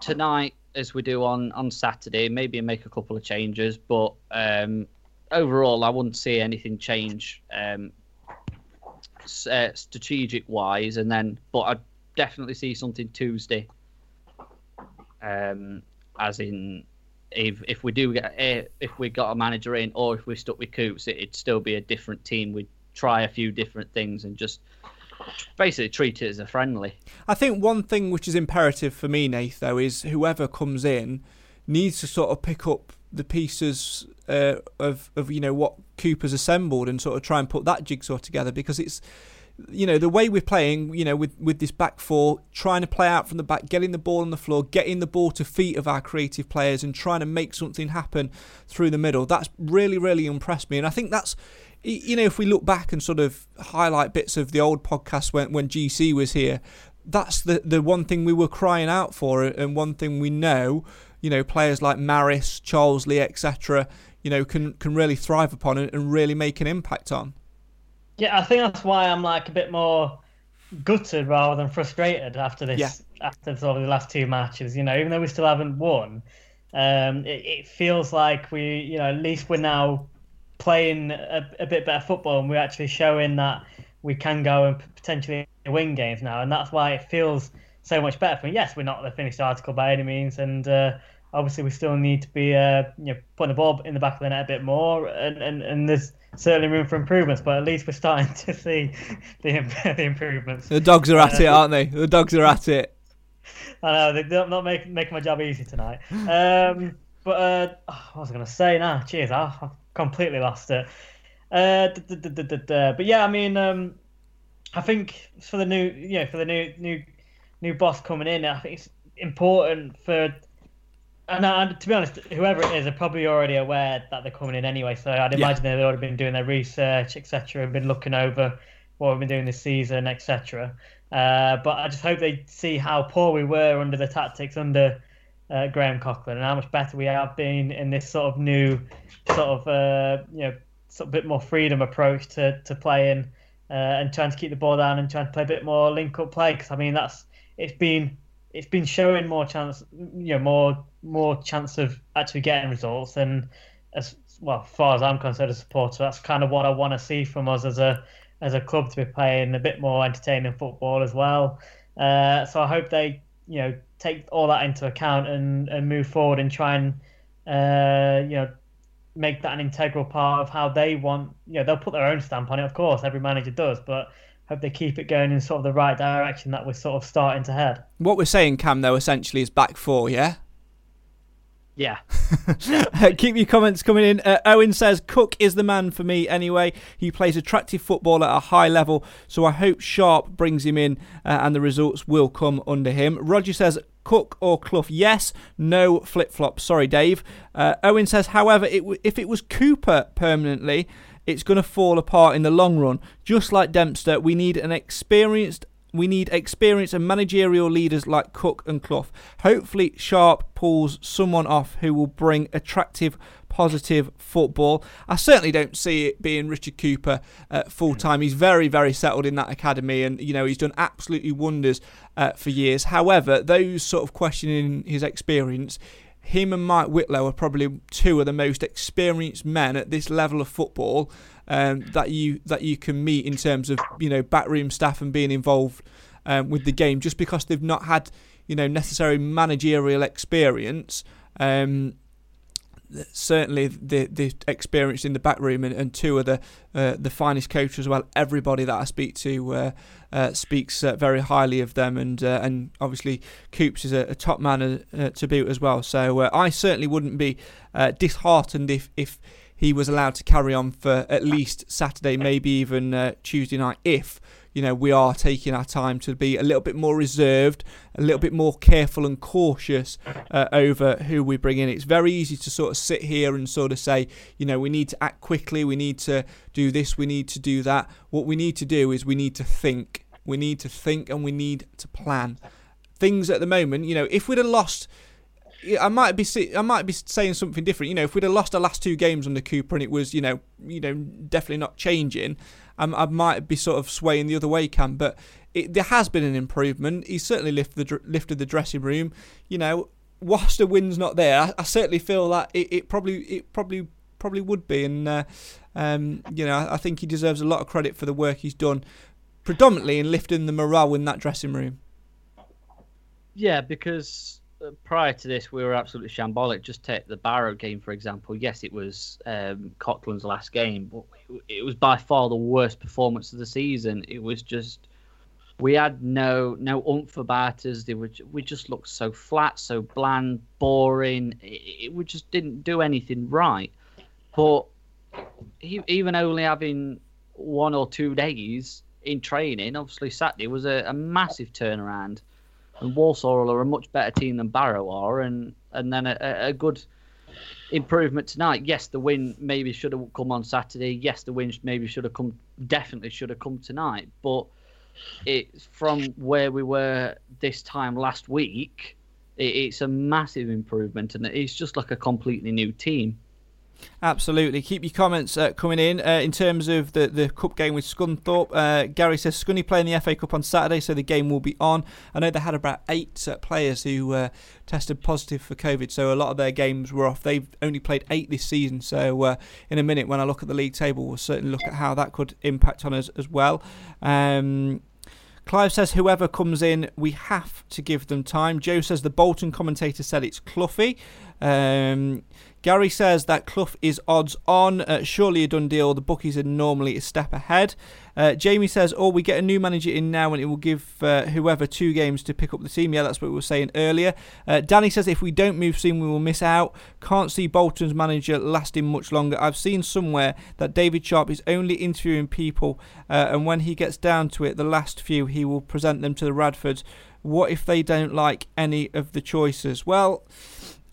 tonight as we do on on Saturday. Maybe make a couple of changes, but um, overall, I wouldn't see anything change um, uh, strategic wise. And then, but I definitely see something Tuesday. Um, as in, if if we do get a, if we got a manager in, or if we're stuck with Coops, it, would still be a different team. We'd try a few different things and just basically treat it as a friendly. I think one thing which is imperative for me, Nath, though, is whoever comes in needs to sort of pick up the pieces uh, of of you know what Cooper's assembled and sort of try and put that jigsaw together because it's you know the way we're playing you know with with this back four trying to play out from the back getting the ball on the floor getting the ball to feet of our creative players and trying to make something happen through the middle that's really really impressed me and I think that's you know if we look back and sort of highlight bits of the old podcast when when GC was here that's the the one thing we were crying out for and one thing we know you know players like Maris Charsley etc you know can can really thrive upon it and really make an impact on. Yeah, I think that's why I'm like a bit more gutted rather than frustrated after this yeah. after sort of the last two matches. You know, even though we still haven't won, um, it, it, feels like we, you know, at least we're now playing a, a, bit better football and we're actually showing that we can go and potentially win games now, and that's why it feels so much better for me. Yes, we're not the finished article by any means, and uh, obviously we still need to be uh, you know putting the ball in the back of the net a bit more, and, and, and there's certainly room for improvements. But at least we're starting to see the the improvements. The dogs are at uh, it, aren't they? The dogs are at it. I know they're not making making my job easy tonight. Um, but uh, oh, what was I going to say now? Cheers, I, have completely lost it. Uh, but yeah, I mean, um, I think for the new, you know, for the new new new boss coming in, I think it's important for and, uh, to be honest, whoever it is, are probably already aware that they're coming in anyway. So I'd imagine yeah. they've already been doing their research, etc., and been looking over what we've been doing this season, etc. Uh, but I just hope they see how poor we were under the tactics under uh, Graham Coughlan and how much better we have been in this sort of new, sort of uh, you know, sort of bit more freedom approach to to playing uh, and trying to keep the ball down and trying to play a bit more link up play. Because I mean that's it's been it's been showing more chance, you know, more more chance of actually getting results. And as well, as far as I'm concerned, as a supporter, that's kind of what I want to see from us as a as a club to be playing a bit more entertaining football as well. Uh, so I hope they, you know, take all that into account and, and move forward and try and, uh, you know, make that an integral part of how they want. You know, they'll put their own stamp on it, of course. Every manager does, but hope they keep it going in sort of the right direction that we're sort of starting to head. What we're saying, Cam, though, essentially is back four, yeah? Yeah. Keep your comments coming in. Uh, Owen says Cook is the man for me anyway. He plays attractive football at a high level, so I hope Sharp brings him in uh, and the results will come under him. Roger says Cook or Clough, yes. No flip flop. Sorry, Dave. Uh, Owen says, however, it w- if it was Cooper permanently, it's going to fall apart in the long run. Just like Dempster, we need an experienced we need experienced and managerial leaders like Cook and Clough. Hopefully, Sharp pulls someone off who will bring attractive, positive football. I certainly don't see it being Richard Cooper uh, full time. He's very, very settled in that academy, and you know he's done absolutely wonders uh, for years. However, those sort of questioning his experience him and Mike Whitlow are probably two of the most experienced men at this level of football um, that you that you can meet in terms of you know backroom staff and being involved um, with the game. Just because they've not had you know necessary managerial experience, um, certainly the the experience in the back room and, and two of the uh, the finest coaches as well. Everybody that I speak to uh, uh, speaks uh, very highly of them, and uh, and obviously Coops is a, a top man uh, to boot as well. So I certainly wouldn't be disheartened if if he was allowed to carry on for at least Saturday, maybe even Tuesday night, if you know, we are taking our time to be a little bit more reserved, a little bit more careful and cautious uh, over who we bring in. It's very easy to sort of sit here and sort of say, you know, we need to act quickly, we need to do this, we need to do that. What we need to do is we need to think. We need to think and we need to plan things at the moment. You know, if we'd have lost. I might be I might be saying something different. You know, if we'd have lost the last two games under Cooper and it was, you know, you know, definitely not changing, um, I might be sort of swaying the other way, Cam. But it, there has been an improvement. He's certainly lifted the lifted the dressing room. You know, whilst the win's not there, I, I certainly feel that it, it, probably it probably probably would be, and uh, um, you know, I think he deserves a lot of credit for the work he's done, predominantly in lifting the morale in that dressing room. Yeah, because prior to this, we were absolutely shambolic. Just take the Barrow game, for example. Yes, it was um, Coughlan's last game, but it was by far the worst performance of the season. It was just we had no no oomph about us. They were we just looked so flat, so bland, boring. It, it we just didn't do anything right. But he, even only having one or two days in training, obviously Saturday was a, a massive turnaround and Walsall are a much better team than Barrow are, and and then a, a good improvement tonight. Yes, the win maybe should have come on Saturday. Yes, the win maybe should have come, definitely should have come tonight. But it's from where we were this time last week. It, it's a massive improvement, and it's just like a completely new team. Absolutely. Keep your comments uh, coming in. Uh, in terms of the, the cup game with Scunthorpe, uh, Gary says Scunny playing the FA Cup on Saturday, so the game will be on. I know they had about eight uh, players who uh, tested positive for COVID, so a lot of their games were off. They've only played eight this season, so uh, in a minute, when I look at the league table, we'll certainly look at how that could impact on us as well. Um, Clive says whoever comes in, we have to give them time. Joe says the Bolton commentator said it's Cloughie. Um, Gary says that Clough is odds on. Uh, surely a done deal. The bookies are normally a step ahead. Uh, Jamie says, "Oh, we get a new manager in now, and it will give uh, whoever two games to pick up the team." Yeah, that's what we were saying earlier. Uh, Danny says, "If we don't move soon, we will miss out. Can't see Bolton's manager lasting much longer. I've seen somewhere that David Sharp is only interviewing people, uh, and when he gets down to it, the last few he will present them to the Radfords. What if they don't like any of the choices? Well."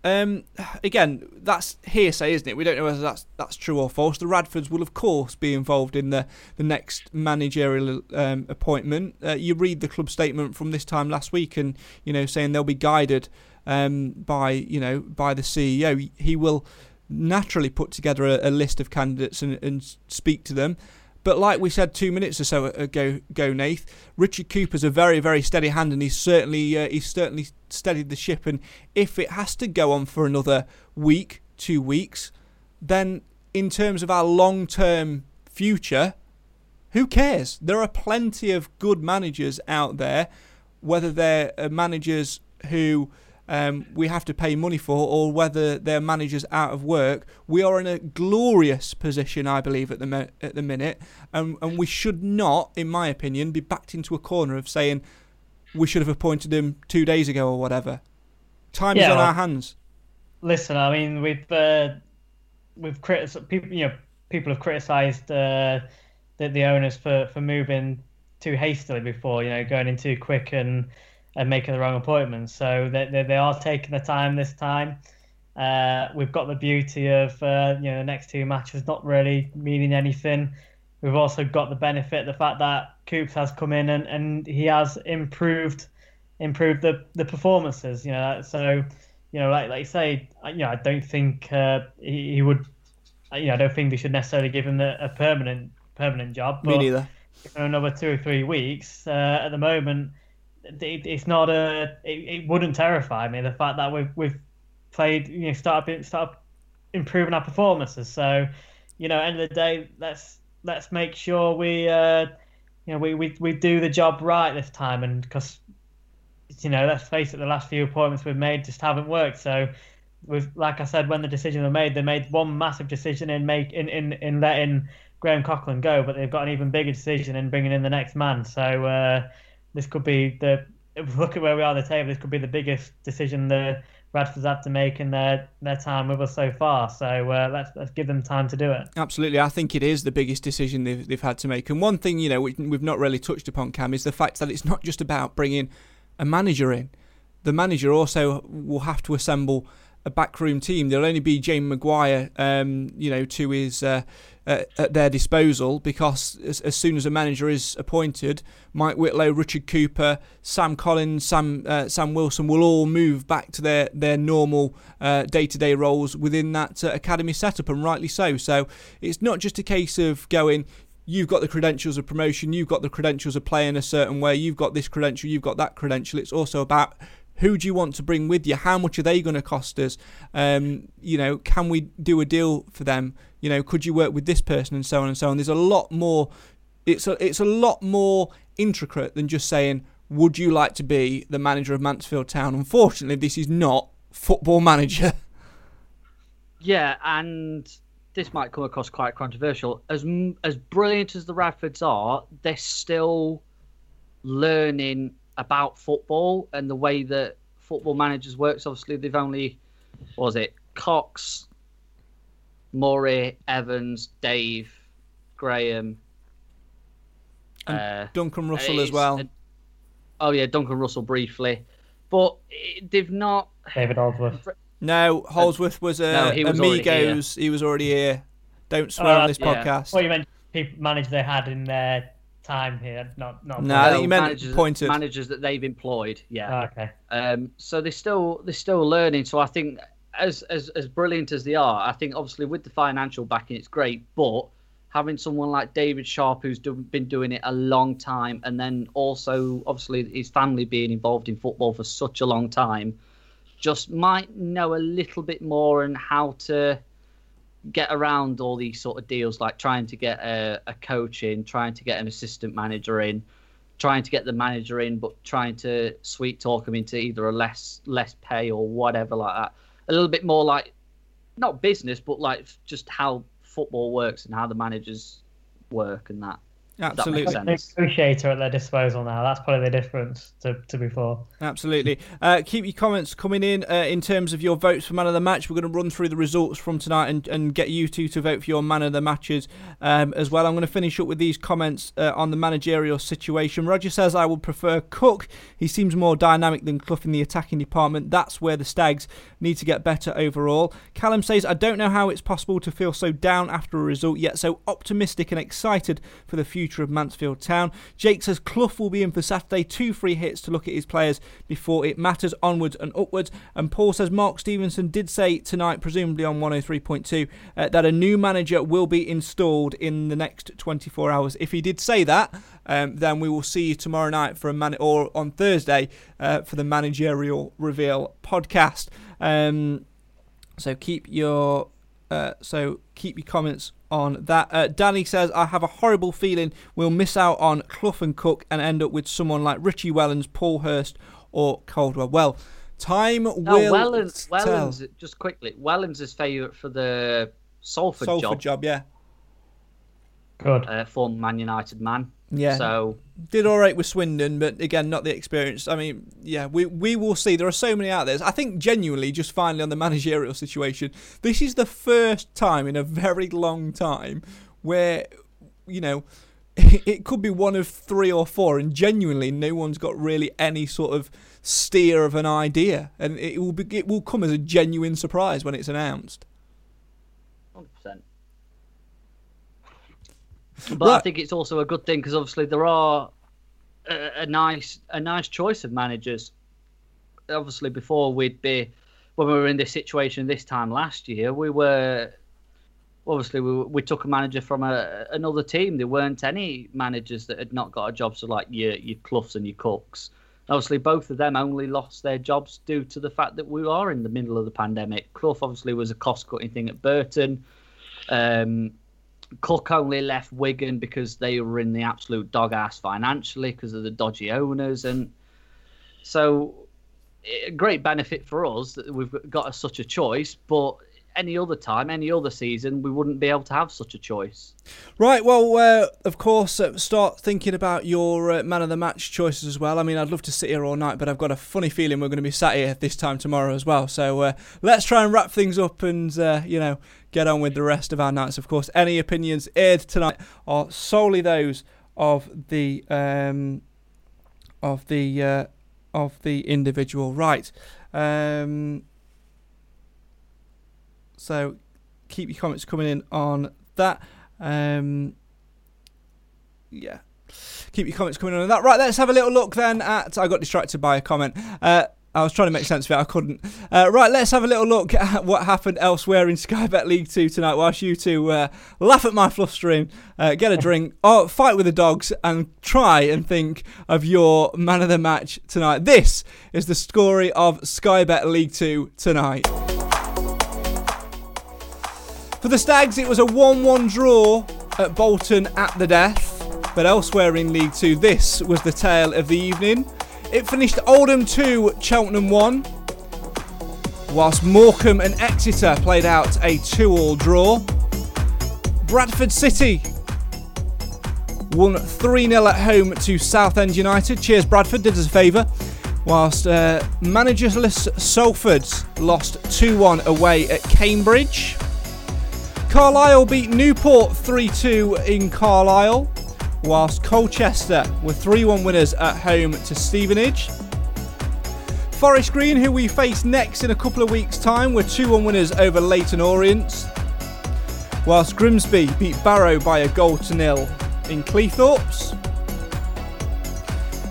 Um, again, that's hearsay, isn't it? We don't know whether that's that's true or false. The Radfords will, of course, be involved in the the next managerial um, appointment. Uh, you read the club statement from this time last week, and you know saying they'll be guided um, by you know by the CEO. He will naturally put together a, a list of candidates and, and speak to them. But like we said two minutes or so ago, go Nath, Richard Cooper's a very, very steady hand, and he's certainly uh, he's certainly steadied the ship. And if it has to go on for another week, two weeks, then in terms of our long-term future, who cares? There are plenty of good managers out there, whether they're uh, managers who um, we have to pay money for, or whether their managers out of work. We are in a glorious position, I believe, at the mi- at the minute, and and we should not, in my opinion, be backed into a corner of saying we should have appointed him two days ago or whatever. Time yeah, is on well, our hands. Listen, I mean, we've uh, we've criticized people. You know, people have criticised uh, the the owners for for moving too hastily before. You know, going in too quick and and making the wrong appointments. So they, they, they are taking the time this time. Uh, we've got the beauty of uh, you know the next two matches not really meaning anything. We've also got the benefit the fact that Coops has come in and, and he has improved improved the, the performances. You know, so you know like like you say, you know I don't think uh, he, he, would. You know, I don't think we should necessarily give him a, a permanent permanent job. Me neither. For another two or three weeks, uh, at the moment it, it's not a. It, it, wouldn't terrify me the fact that we've we've played. You know, start start improving our performances. So, you know, end of the day, let's let's make sure we. Uh, you know, we, we, we do the job right this time, and because you know, let's face it, the last few appointments we've made just haven't worked. So, with like I said, when the decisions were made, they made one massive decision in make in in, in letting Graham Coughlan go, but they've got an even bigger decision in bringing in the next man. So, uh, this could be the look at where we are on the table. This could be the biggest decision the Radfords had to make in their their time with us so far. So uh, let's let's give them time to do it. Absolutely, I think it is the biggest decision they've they've had to make. And one thing you know we, we've not really touched upon, Cam, is the fact that it's not just about bringing a manager in. The manager also will have to assemble a backroom team. There'll only be James Maguire, um, you know, to his uh, uh, at their disposal because as, as, soon as a manager is appointed, Mike Whitlow, Richard Cooper, Sam Collins, Sam uh, Sam Wilson will all move back to their their normal day to day roles within that uh, academy setup, and rightly so. So it's not just a case of going. You've got the credentials of promotion. You've got the credentials of playing a certain way. You've got this credential. You've got that credential. It's also about who do you want to bring with you? How much are they going to cost us? Um, you know, can we do a deal for them? You know, could you work with this person and so on and so on? There's a lot more. It's a it's a lot more intricate than just saying, "Would you like to be the manager of Mansfield Town?" Unfortunately, this is not football manager. Yeah, and this might come across quite controversial. As as brilliant as the Radfords are, they're still learning about football and the way that football managers works. Obviously, they've only was it Cox, Murray, Evans, Dave, Graham, and uh, Duncan Russell as well. oh yeah, Duncan Russell briefly, but they've not. David Holdsworth. No, Holdsworth was a no, he was Amigos. He was already here. Don't swear uh, on this yeah. podcast. What you meant? People managers they had in their time here, not not. No, I think you meant managers, pointed managers that they've employed. Yeah. Oh, okay. Um, so they're still they're still learning. So I think as as as brilliant as they are, I think obviously with the financial backing, it's great. But having someone like David Sharp, who's do, been doing it a long time, and then also obviously his family being involved in football for such a long time, just might know a little bit more and how to get around all these sort of deals, like trying to get a, a coach in, trying to get an assistant manager in, trying to get the manager in, but trying to sweet talk him into either a less less pay or whatever like that. A little bit more like not business, but like just how football works and how the managers work and that. Absolutely. Negotiator at their disposal now. That's probably the difference to, to before. Absolutely. Uh, keep your comments coming in uh, in terms of your votes for man of the match. We're going to run through the results from tonight and, and get you two to vote for your man of the matches um, as well. I'm going to finish up with these comments uh, on the managerial situation. Roger says, I would prefer Cook. He seems more dynamic than Clough in the attacking department. That's where the Stags need to get better overall. Callum says, I don't know how it's possible to feel so down after a result, yet so optimistic and excited for the future future of Mansfield Town. Jake says Clough will be in for Saturday, two free hits to look at his players before it matters onwards and upwards. And Paul says Mark Stevenson did say tonight, presumably on 103.2, uh, that a new manager will be installed in the next 24 hours. If he did say that, um, then we will see you tomorrow night for a man or on Thursday uh, for the managerial reveal podcast. Um, so keep your uh, so keep your comments on that. Uh, Danny says, I have a horrible feeling we'll miss out on Clough and Cook and end up with someone like Richie Wellens, Paul Hurst, or Caldwell. Well, time no, will Wellens, Wellens, just quickly, Wellens is favourite for the Salford, Salford job. job, yeah. Good. Uh, former Man United man. Yeah. So did all right with Swindon, but again, not the experience. I mean, yeah, we we will see. There are so many out there. I think genuinely, just finally on the managerial situation, this is the first time in a very long time where you know it could be one of three or four, and genuinely, no one's got really any sort of steer of an idea, and it will be it will come as a genuine surprise when it's announced. Hundred percent. But right. I think it's also a good thing because obviously there are a, a, nice a nice choice of managers. Obviously, before we'd be when we were in this situation this time last year, we were obviously we, we took a manager from a, another team. There weren't any managers that had not got a job, so like your your Cloughs and your Cooks. Obviously, both of them only lost their jobs due to the fact that we are in the middle of the pandemic. Clough obviously was a cost cutting thing at Burton. Um, Cook only left Wigan because they were in the absolute dog ass financially because of the dodgy owners, and so a great benefit for us that we've got a, such a choice. But any other time, any other season, we wouldn't be able to have such a choice. Right. Well, uh, of course, uh, start thinking about your uh, man of the match choices as well. I mean, I'd love to sit here all night, but I've got a funny feeling we're going to be sat here this time tomorrow as well. So uh, let's try and wrap things up and uh, you know get on with the rest of our nights. Of course, any opinions aired tonight are solely those of the um, of the uh, of the individual. Right. Um, So keep your comments coming in on that. Um, yeah. Keep your comments coming in on that. Right, let's have a little look then at. I got distracted by a comment. Uh, I was trying to make sense of it. I couldn't. Uh, right, let's have a little look at what happened elsewhere in Sky Bet League Two tonight. Whilst you two uh, laugh at my flustering, uh, get a drink, or fight with the dogs, and try and think of your man of the match tonight. This is the story of Sky Bet League Two tonight. For the Stags, it was a 1 1 draw at Bolton at the death. But elsewhere in League Two, this was the tale of the evening. It finished Oldham 2, Cheltenham 1, whilst Morecambe and Exeter played out a 2 all draw. Bradford City won 3 0 at home to Southend United. Cheers, Bradford, did us a favour. Whilst uh, managerless Salford lost 2 1 away at Cambridge. Carlisle beat Newport 3 2 in Carlisle whilst Colchester were 3 1 winners at home to Stevenage. Forest Green, who we face next in a couple of weeks' time, were 2 1 winners over Leyton Orient. Whilst Grimsby beat Barrow by a goal to nil in Cleethorpes.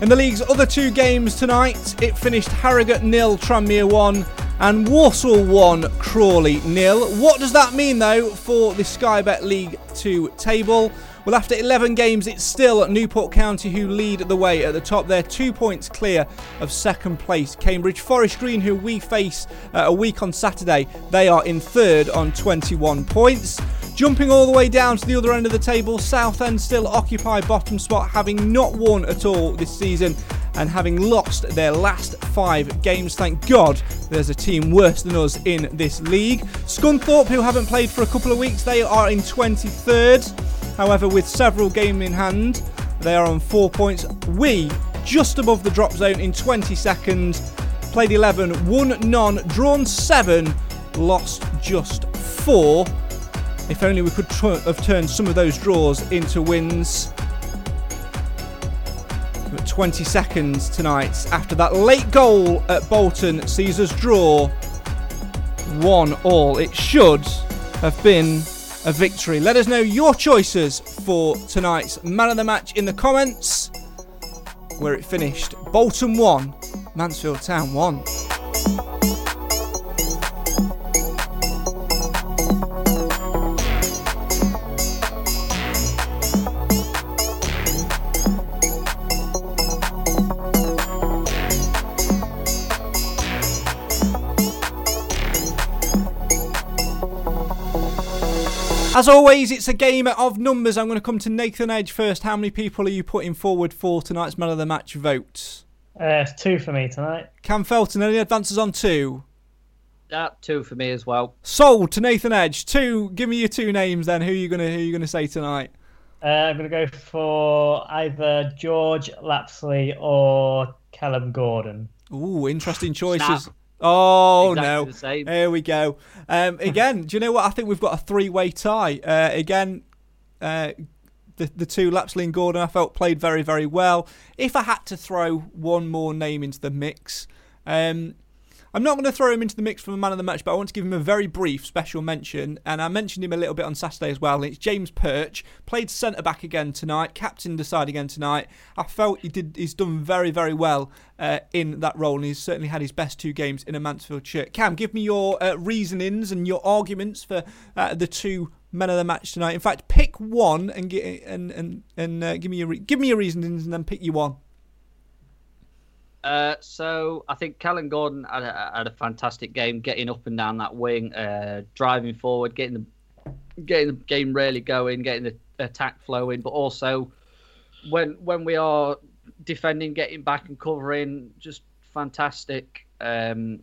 In the league's other two games tonight, it finished Harrogate nil, Tranmere 1, and Walsall 1, Crawley nil. What does that mean though for the Sky Bet League 2 table? Well, after 11 games, it's still Newport County who lead the way at the top. They're two points clear of second place. Cambridge Forest Green, who we face uh, a week on Saturday, they are in third on 21 points. Jumping all the way down to the other end of the table, Southend still occupy bottom spot, having not won at all this season and having lost their last five games. Thank God there's a team worse than us in this league. Scunthorpe, who haven't played for a couple of weeks, they are in 23rd. However, with several games in hand, they are on four points. We just above the drop zone in 20 seconds. Played 11, won none, drawn seven, lost just four. If only we could tr- have turned some of those draws into wins. But 20 seconds tonight after that late goal at Bolton sees us draw one all. It should have been a victory. Let us know your choices for tonight's man of the match in the comments. Where it finished Bolton 1, Mansfield Town 1. As always, it's a game of numbers. I'm going to come to Nathan Edge first. How many people are you putting forward for tonight's man of the match vote? Uh, it's two for me tonight. Cam Felton, any advances on two? Yeah, two for me as well. Sold to Nathan Edge. Two. Give me your two names then. Who are you gonna Who are you gonna say tonight? Uh, I'm going to go for either George Lapslie or Kellan Gordon. Ooh, interesting choices. Snap. Oh exactly no! Here we go. Um, again, do you know what? I think we've got a three-way tie. Uh, again, uh, the the two Lapslie and Gordon I felt played very very well. If I had to throw one more name into the mix, um, I'm not going to throw him into the mix for the man of the match, but I want to give him a very brief special mention. And I mentioned him a little bit on Saturday as well. It's James Perch, played centre back again tonight, captain decide again tonight. I felt he did. He's done very, very well uh, in that role, and he's certainly had his best two games in a Mansfield shirt. Cam, give me your uh, reasonings and your arguments for uh, the two men of the match tonight. In fact, pick one and get and and and uh, give me your re- give me your reasonings and then pick you one. Uh, so I think Kellan Gordon had a, had a, fantastic game, getting up and down that wing, uh, driving forward, getting the getting the game really going, getting the attack flowing, but also when when we are defending, getting back and covering, just fantastic. Um,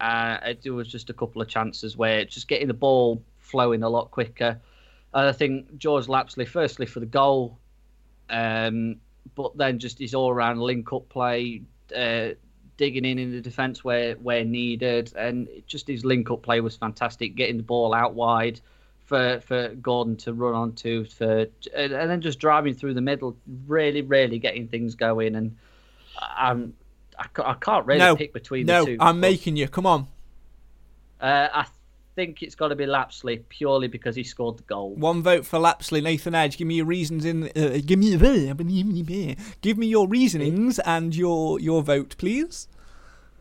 uh, there was just a couple of chances where just getting the ball flowing a lot quicker. I think George Lapslie, firstly for the goal, um, but then just his all-round link-up play, uh, digging in in the defence where where needed, and just his link up play was fantastic, getting the ball out wide for for Gordon to run onto, for and then just driving through the middle, really really getting things going, and I'm I, I can't really no, pick between no, the two. I'm making you. Come on. Uh, I think it's got to be Lapslie purely because he scored the goal. One vote for Lapslie. Nathan Edge, give me your reasons in. Uh, give me give me your reasonings and your your vote, please.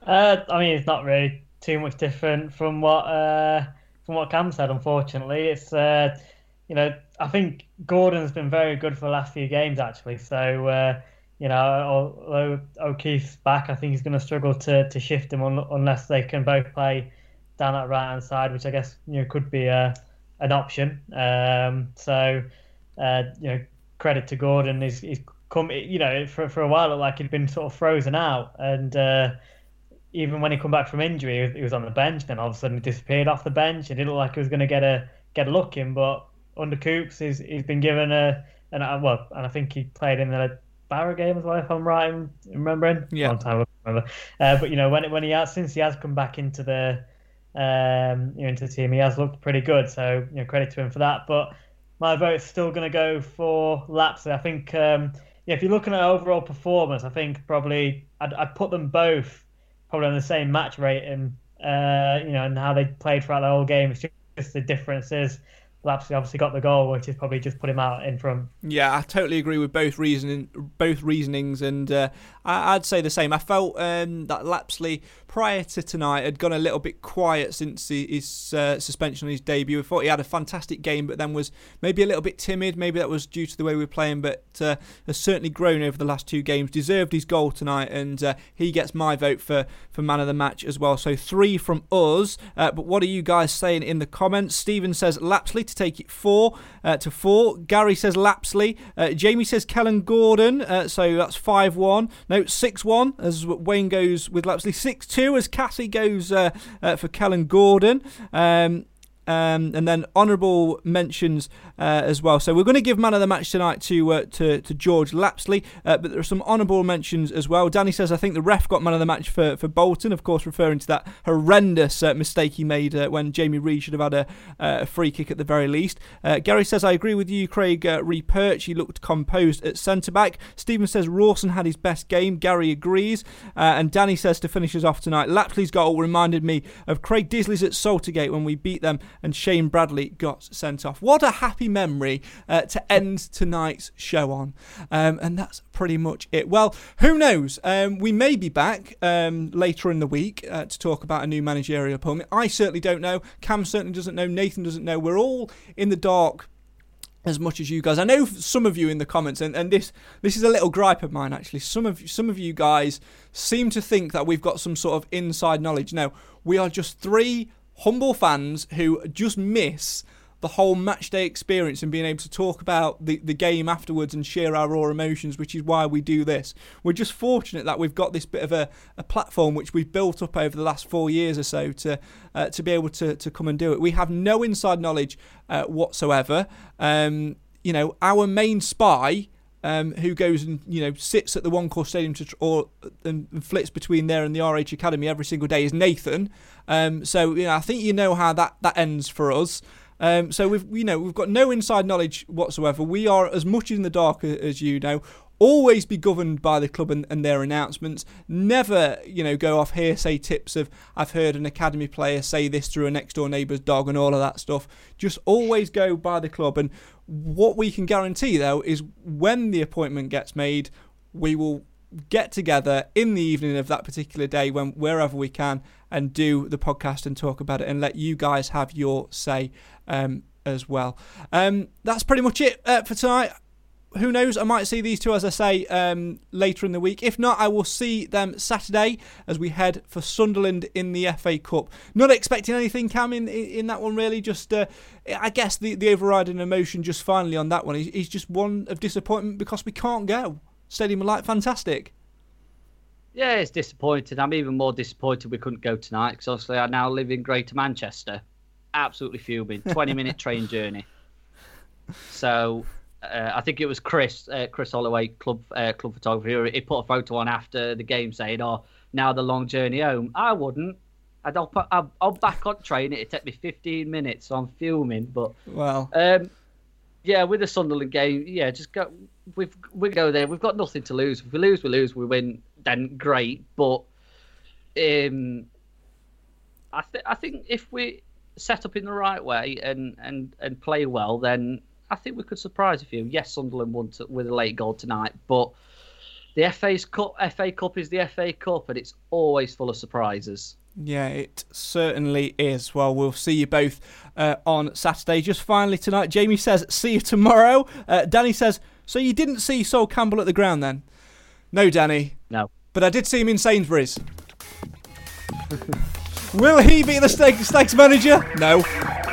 Uh, I mean, it's not really too much different from what uh, from what Cam said. Unfortunately, it's uh, you know I think Gordon's been very good for the last few games actually. So uh, you know, although O'Keeffe's back, I think he's going to struggle to to shift him un- unless they can both play down that right hand side, which I guess you know could be a an option. Um, so uh, you know, credit to Gordon. He's, he's come, you know, for for a while it looked like he'd been sort of frozen out, and uh, even when he come back from injury, he was, he was, on the bench. Then all of a sudden he disappeared off the bench. It didn't look like he was going to get a get a look in, but under Coops, he's he's been given a and I, well, and I think he played in the Barrow game as well, if I'm right in remembering. Yeah. Long time ago, remember. Uh, but you know, when when he has since he has come back into the um, you know, into the team. He has looked pretty good, so you know, credit to him for that. But my vote's still going to go for Lapslie. I think um, yeah, if you're looking at overall performance, I think probably I'd, I'd put them both probably on the same match rating. Uh, you know, and how they played throughout the whole game. It's just the differences Lapslie obviously got the goal, which is probably just put him out in front. Yeah, I totally agree with both reasoning, both reasonings, and uh, I, would say the same. I felt um, that Lapslie prior to tonight had gone a little bit quiet since his uh, suspension on his debut. We thought he had a fantastic game, but then was maybe a little bit timid. Maybe that was due to the way we are playing, but uh, has certainly grown over the last two games. Deserved his goal tonight, and uh, he gets my vote for for man of the match as well. So three from us. Uh, but what are you guys saying in the comments? Stephen says Lapslie to take it four uh, to four. Gary says Lapslie. Uh, Jamie says Kellan Gordon. So that's five one. No six one as Wayne goes with Lapslie. Six two as Cassie goes uh, uh, for Kellan Gordon. Um, um, and then honourable mentions uh, as well. So we're going to give man of the match tonight to uh, to, to George Lapslie, uh, but there are some honourable mentions as well. Danny says I think the ref got man of the match for, for Bolton, of course, referring to that horrendous uh, mistake he made uh, when Jamie Reid should have had a, free kick at the very least. Gary says I agree with you, Craig uh, Reperch. He looked composed at centre back. Stephen says Rawson had his best game. Gary agrees, and Danny says to finish us off tonight, Lapslie's goal reminded me of Craig Disley's at Saltergate when we beat them and Shane Bradley got sent off. What a happy memory uh, to end tonight's show on. Um, and that's pretty much it. Well, who knows? Um, we may be back um, later in the week uh, to talk about a new managerial appointment. I certainly don't know. Cam certainly doesn't know. Nathan doesn't know. We're all in the dark as much as you guys. I know some of you in the comments, and, and this this is a little gripe of mine actually. Some of some of you guys seem to think that we've got some sort of inside knowledge. No, we are just three humble fans who just miss the whole match day experience and being able to talk about the, the game afterwards and share our raw emotions, which is why we do this. We're just fortunate that we've got this bit of a, a platform which we've built up over the last four years or so to uh, to be able to, to come and do it. We have no inside knowledge uh, whatsoever. Um, you know, our main spy um, who goes and you know sits at the One Call Stadium to, or and flits between there and the RH Academy every single day is Nathan. Um, so you know, I think you know how that that ends for us. Um, so we've you know we've got no inside knowledge whatsoever. We are as much in the dark as you know always be governed by the club and, and, their announcements. Never, you know, go off hearsay tips of I've heard an academy player say this through a next door neighbour's dog and all of that stuff. Just always go by the club. And what we can guarantee though is when the appointment gets made, we will get together in the evening of that particular day when wherever we can and do the podcast and talk about it and let you guys have your say um, as well. Um, that's pretty much it uh, for tonight who knows? I might see these two, as I say, um, later in the week. If not, I will see them Saturday as we head for Sunderland in the FA Cup. Not expecting anything, Cam, in, in that one, really. Just, uh, I guess, the, the overriding emotion just finally on that one is, is just one of disappointment because we can't go. Stadium Light, fantastic. Yeah, it's disappointing. I'm even more disappointed we couldn't go tonight because obviously I now live in Greater Manchester. Absolutely fuming. 20 minute train journey. So uh, I think it was Chris, uh, Chris Holloway, club uh, club photographer. He put a photo on after the game saying, "Oh, now the long journey home." I wouldn't. I'd I'll, I'll, I'll back on train. It'd take me 15 minutes. So I'm filming, but well, um, yeah, with the Sunderland game, yeah, just go. We've we go there. We've got nothing to lose. If we lose, we lose. We win, then great. But um, I think I think if we set up in the right way and and and play well, then I think we could surprise a few. Yes, Sunderland won to, with a late goal tonight, but the FA's Cup, FA Cup is the FA Cup, and it's always full of surprises. Yeah, it certainly is. Well, we'll see you both uh, on Saturday. Just finally tonight, Jamie says, "See you tomorrow." Uh, Danny says, "So you didn't see Sol Campbell at the ground then?" No, Danny. No. But I did see him in Sainsbury's. Will he be the Stags manager? No.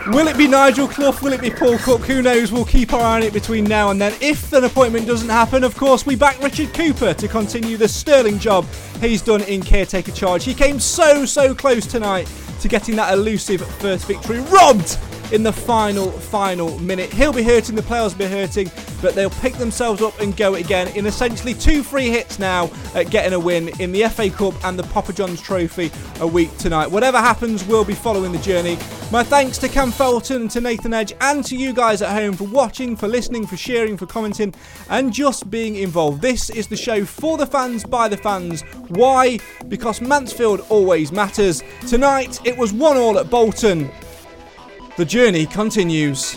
Will it be Nigel Clough? Will it be Paul Cook? Who knows? We'll keep our eye on it between now and then. If an appointment doesn't happen, of course, we back Richard Cooper to continue the sterling job he's done in caretaker charge. He came so, so close tonight to getting that elusive first victory. Robbed in the final, final minute. He'll be hurting, the players will be hurting, but they'll pick themselves up and go again in essentially two free hits now at getting a win in the FA Cup and the Papa John's Trophy a week tonight. Whatever happens, we'll be following the journey. My thanks to Cam Felton to Nathan Edge and to you guys at home for watching, for listening, for sharing, for commenting, and just being involved. This is the show for the fans, by the fans. Why? Because Mansfield always matters. Tonight, it was 1 all at Bolton. The journey continues.